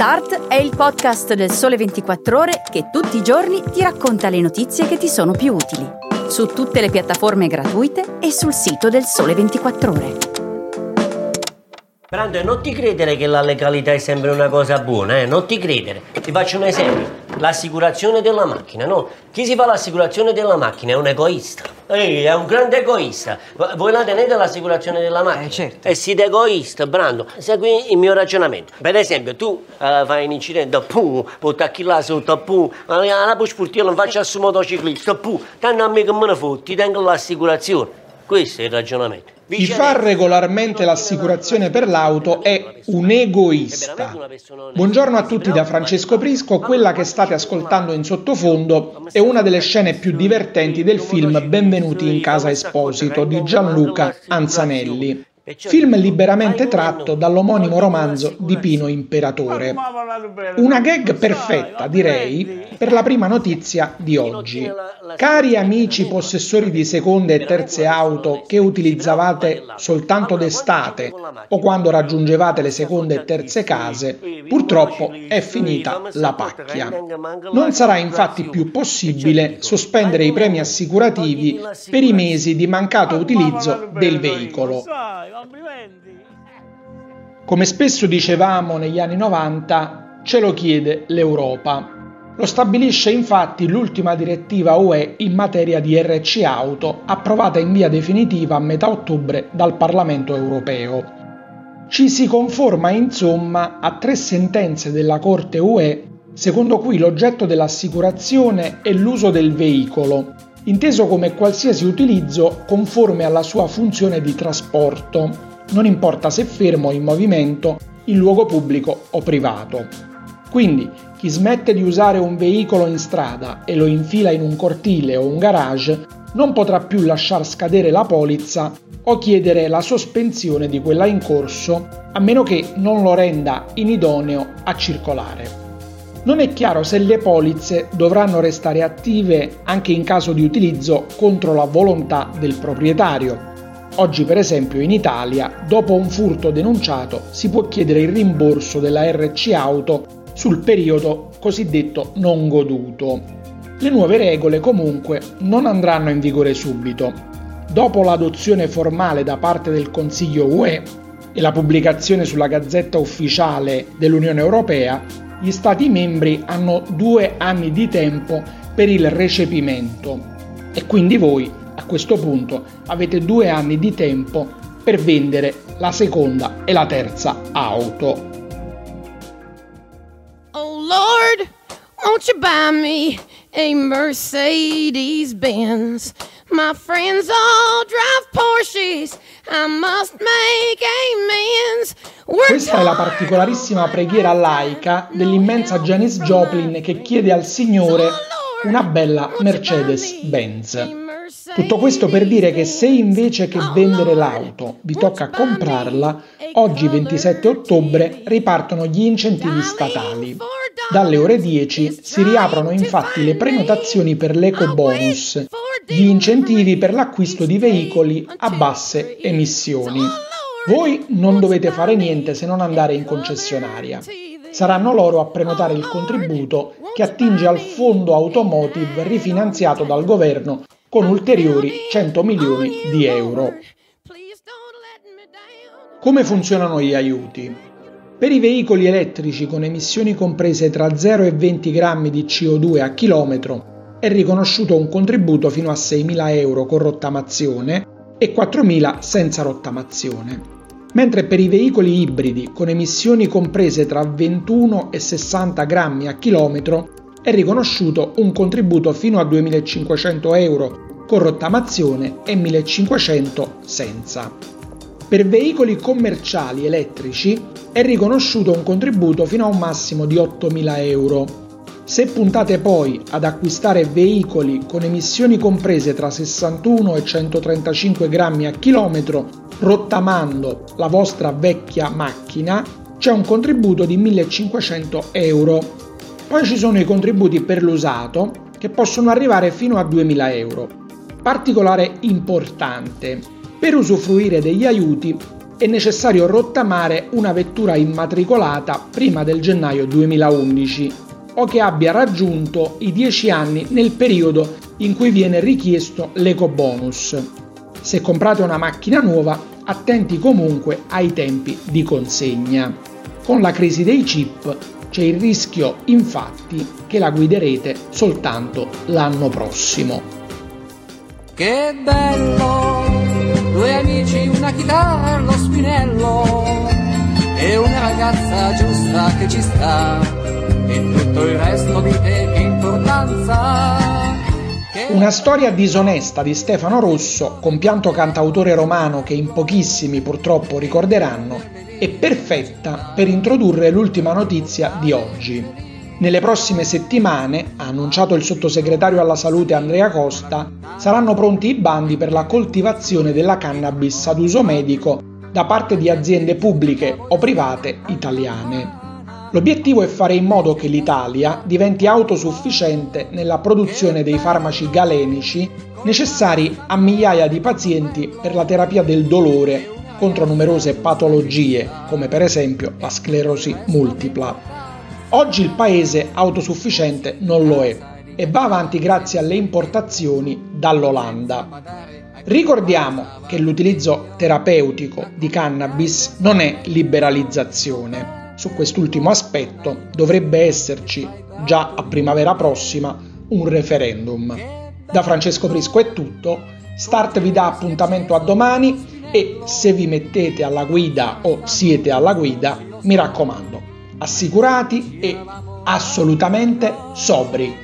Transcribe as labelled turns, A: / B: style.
A: Start è il podcast del Sole 24 Ore che tutti i giorni ti racconta le notizie che ti sono più utili. Su tutte le piattaforme gratuite e sul sito del Sole 24 Ore.
B: Brando, non ti credere che la legalità è sempre una cosa buona, eh? Non ti credere. Ti faccio un esempio. L'assicurazione della macchina, no? Chi si fa l'assicurazione della macchina è un egoista. Ehi, è un grande egoista. Voi la tenete l'assicurazione della macchina?
C: Eh, certo.
B: E siete egoista, Brando. Segui il mio ragionamento. Per esempio, tu eh, fai un incidente, pum, buttacchi là sotto, pum, la puoi sportiva non faccio su motociclista, pum, tanto a me che me ne fotti, tengo l'assicurazione. Questo è il ragionamento.
D: Chi fa regolarmente l'assicurazione per l'auto è un egoista. Buongiorno a tutti da Francesco Prisco, quella che state ascoltando in sottofondo è una delle scene più divertenti del film Benvenuti in casa Esposito di Gianluca Anzanelli. Film liberamente tratto dall'omonimo romanzo di Pino Imperatore. Una gag perfetta, direi, per la prima notizia di oggi. Cari amici possessori di seconde e terze auto che utilizzavate soltanto d'estate o quando raggiungevate le seconde e terze case, purtroppo è finita la pacchia. Non sarà infatti più possibile sospendere i premi assicurativi per i mesi di mancato utilizzo del veicolo. Come spesso dicevamo negli anni 90, ce lo chiede l'Europa. Lo stabilisce infatti l'ultima direttiva UE in materia di RC auto, approvata in via definitiva a metà ottobre dal Parlamento europeo. Ci si conforma insomma a tre sentenze della Corte UE, secondo cui l'oggetto dell'assicurazione è l'uso del veicolo, inteso come qualsiasi utilizzo conforme alla sua funzione di trasporto, non importa se fermo o in movimento, in luogo pubblico o privato. Quindi chi smette di usare un veicolo in strada e lo infila in un cortile o un garage non potrà più lasciar scadere la polizza o chiedere la sospensione di quella in corso a meno che non lo renda inidoneo a circolare. Non è chiaro se le polizze dovranno restare attive anche in caso di utilizzo contro la volontà del proprietario, Oggi per esempio in Italia, dopo un furto denunciato, si può chiedere il rimborso della RC auto sul periodo cosiddetto non goduto. Le nuove regole comunque non andranno in vigore subito. Dopo l'adozione formale da parte del Consiglio UE e la pubblicazione sulla Gazzetta Ufficiale dell'Unione Europea, gli Stati membri hanno due anni di tempo per il recepimento e quindi voi a questo punto avete due anni di tempo per vendere la seconda e la terza auto.
E: Oh Lord, won't you buy me a Mercedes Benz? My friends all drive Porsches. I must make amends.
D: Questa è la particolarissima preghiera laica dell'immensa Janis Joplin che chiede al Signore una bella Mercedes-Benz. Tutto questo per dire che se invece che vendere l'auto vi tocca comprarla, oggi 27 ottobre ripartono gli incentivi statali. Dalle ore 10 si riaprono infatti le prenotazioni per l'eco bonus, gli incentivi per l'acquisto di veicoli a basse emissioni. Voi non dovete fare niente se non andare in concessionaria. Saranno loro a prenotare il contributo che attinge al fondo automotive rifinanziato dal governo con ulteriori 100 milioni di euro. Come funzionano gli aiuti? Per i veicoli elettrici con emissioni comprese tra 0 e 20 grammi di CO2 a chilometro è riconosciuto un contributo fino a 6.000 euro con rottamazione e 4.000 senza rottamazione. Mentre per i veicoli ibridi con emissioni comprese tra 21 e 60 grammi a chilometro è riconosciuto un contributo fino a 2.500 euro con rottamazione e 1.500 senza. Per veicoli commerciali elettrici è riconosciuto un contributo fino a un massimo di 8.000 euro. Se puntate poi ad acquistare veicoli con emissioni comprese tra 61 e 135 grammi a chilometro, rottamando la vostra vecchia macchina, c'è un contributo di 1.500 euro poi ci sono i contributi per l'usato che possono arrivare fino a 2.000 euro. Particolare importante, per usufruire degli aiuti è necessario rottamare una vettura immatricolata prima del gennaio 2011 o che abbia raggiunto i 10 anni nel periodo in cui viene richiesto l'ecobonus. Se comprate una macchina nuova, attenti comunque ai tempi di consegna. Con la crisi dei chip c'è il rischio infatti che la guiderete soltanto l'anno prossimo.
C: Che bello, due amici, una chitarra, lo spinello e una ragazza giusta che ci sta e tutto il resto di te che importanza.
D: Una storia disonesta di Stefano Rosso, compianto cantautore romano che in pochissimi purtroppo ricorderanno, è perfetta per introdurre l'ultima notizia di oggi. Nelle prossime settimane, ha annunciato il sottosegretario alla salute Andrea Costa, saranno pronti i bandi per la coltivazione della cannabis ad uso medico da parte di aziende pubbliche o private italiane. L'obiettivo è fare in modo che l'Italia diventi autosufficiente nella produzione dei farmaci galenici necessari a migliaia di pazienti per la terapia del dolore contro numerose patologie come per esempio la sclerosi multipla. Oggi il paese autosufficiente non lo è e va avanti grazie alle importazioni dall'Olanda. Ricordiamo che l'utilizzo terapeutico di cannabis non è liberalizzazione. Su quest'ultimo aspetto dovrebbe esserci già a primavera prossima un referendum. Da Francesco Prisco è tutto, Start vi dà appuntamento a domani e se vi mettete alla guida o siete alla guida, mi raccomando, assicurati e assolutamente sobri.